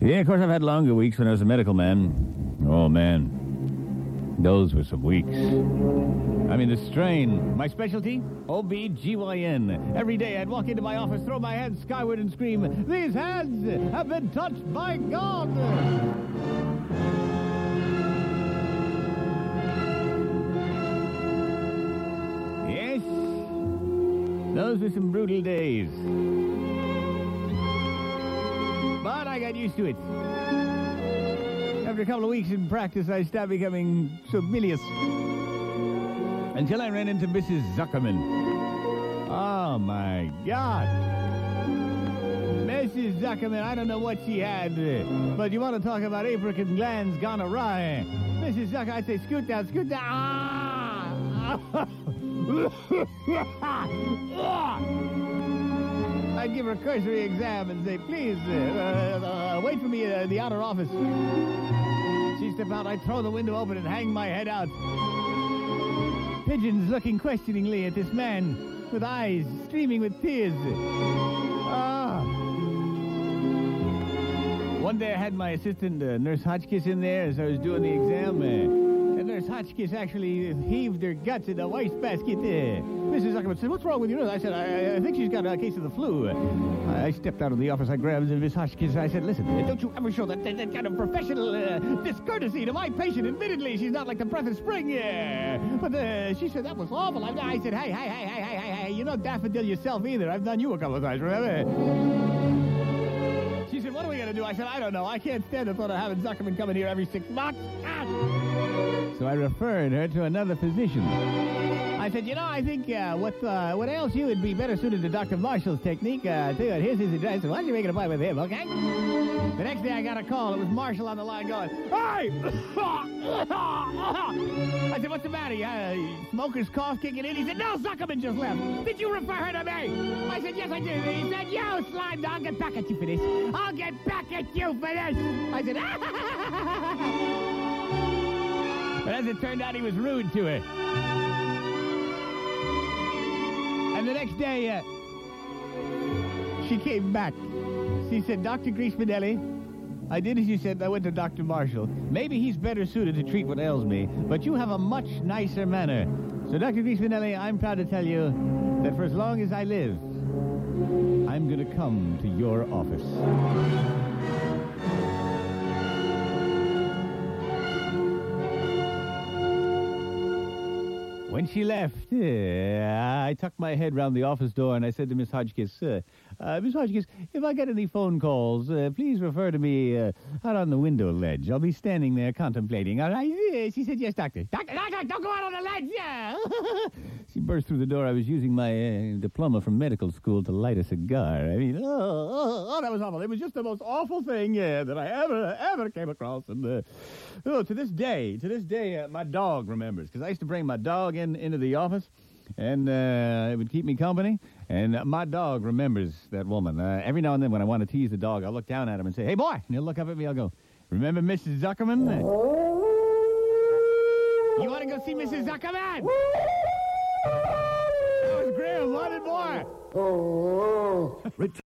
Yeah, of course, I've had longer weeks when I was a medical man. Oh, man. Those were some weeks. I mean, the strain. My specialty? OB-GYN. Every day I'd walk into my office, throw my hands skyward and scream, These hands have been touched by God! Yes, those were some brutal days. I got used to it. After a couple of weeks in practice, I started becoming familiar. Until I ran into Mrs. Zuckerman. Oh, my God. Mrs. Zuckerman, I don't know what she had, but you want to talk about apricot glands gone awry. Mrs. Zucker, I'd say, scoot down, scoot down. Ah! Give her a cursory exam and say, please, uh, uh, uh, wait for me in the outer office. She'd step out, I'd throw the window open and hang my head out. Pigeons looking questioningly at this man with eyes streaming with tears. Ah. One day I had my assistant, uh, Nurse Hotchkiss, in there as I was doing the exam. Uh, and Nurse Hotchkiss actually heaved her guts in the wastebasket. Uh, Mrs. Zuckerman said, what's wrong with you? I said, I, I think she's got a case of the flu. I stepped out of the office. I grabbed Miss Hotchkiss. I said, listen, don't you ever show that, that, that kind of professional uh, discourtesy to my patient. Admittedly, she's not like the breath of spring. Yeah. But uh, she said, that was awful. I, I said, hey, hey, hey, hey, hey, hey, hey, you're not daffodil yourself either. I've done you a couple of times, remember? She said, what are we going to do? I said, I don't know. I can't stand the thought of having Zuckerman coming here every six months. Ah. So I referred her to another physician. I said, you know, I think uh, what uh, you would be better suited to Dr. Marshall's technique. Uh, tell you what, here's his address. Why don't you make an appointment with him, okay? The next day I got a call. It was Marshall on the line going, Hey! I said, what's the matter? Uh, smoker's cough kicking in? He said, no, Zuckerman just left. Did you refer her to me? I said, yes, I did. He said, you slime, I'll get back at you for this. I'll get back at you for this. I said, But as it turned out, he was rude to her. The next day, uh, she came back. She said, Dr. Griesmanelli, I did as you said. I went to Dr. Marshall. Maybe he's better suited to treat what ails me, but you have a much nicer manner. So, Dr. Griesmanelli, I'm proud to tell you that for as long as I live, I'm going to come to your office. When she left, uh, I tucked my head round the office door and I said to Miss Hotchkiss, uh, uh, Miss Hotchkiss, if I get any phone calls, uh, please refer to me uh, out on the window ledge. I'll be standing there contemplating. All right? She said, yes, doctor. Doctor, doctor, don't go out on the ledge. Yeah. she burst through the door. I was using my uh, diploma from medical school to light a cigar. I mean, oh, oh, oh, that was awful. It was just the most awful thing that I ever, ever came across. And uh, oh, to this day, to this day, uh, my dog remembers because I used to bring my dog in into the office, and uh, it would keep me company. And my dog remembers that woman. Uh, every now and then, when I want to tease the dog, I'll look down at him and say, "Hey, boy!" And he'll look up at me. I'll go, "Remember Mrs. Zuckerman?" You want to go see Mrs. Zuckerman? that was Graham. Wanted more. Oh, oh.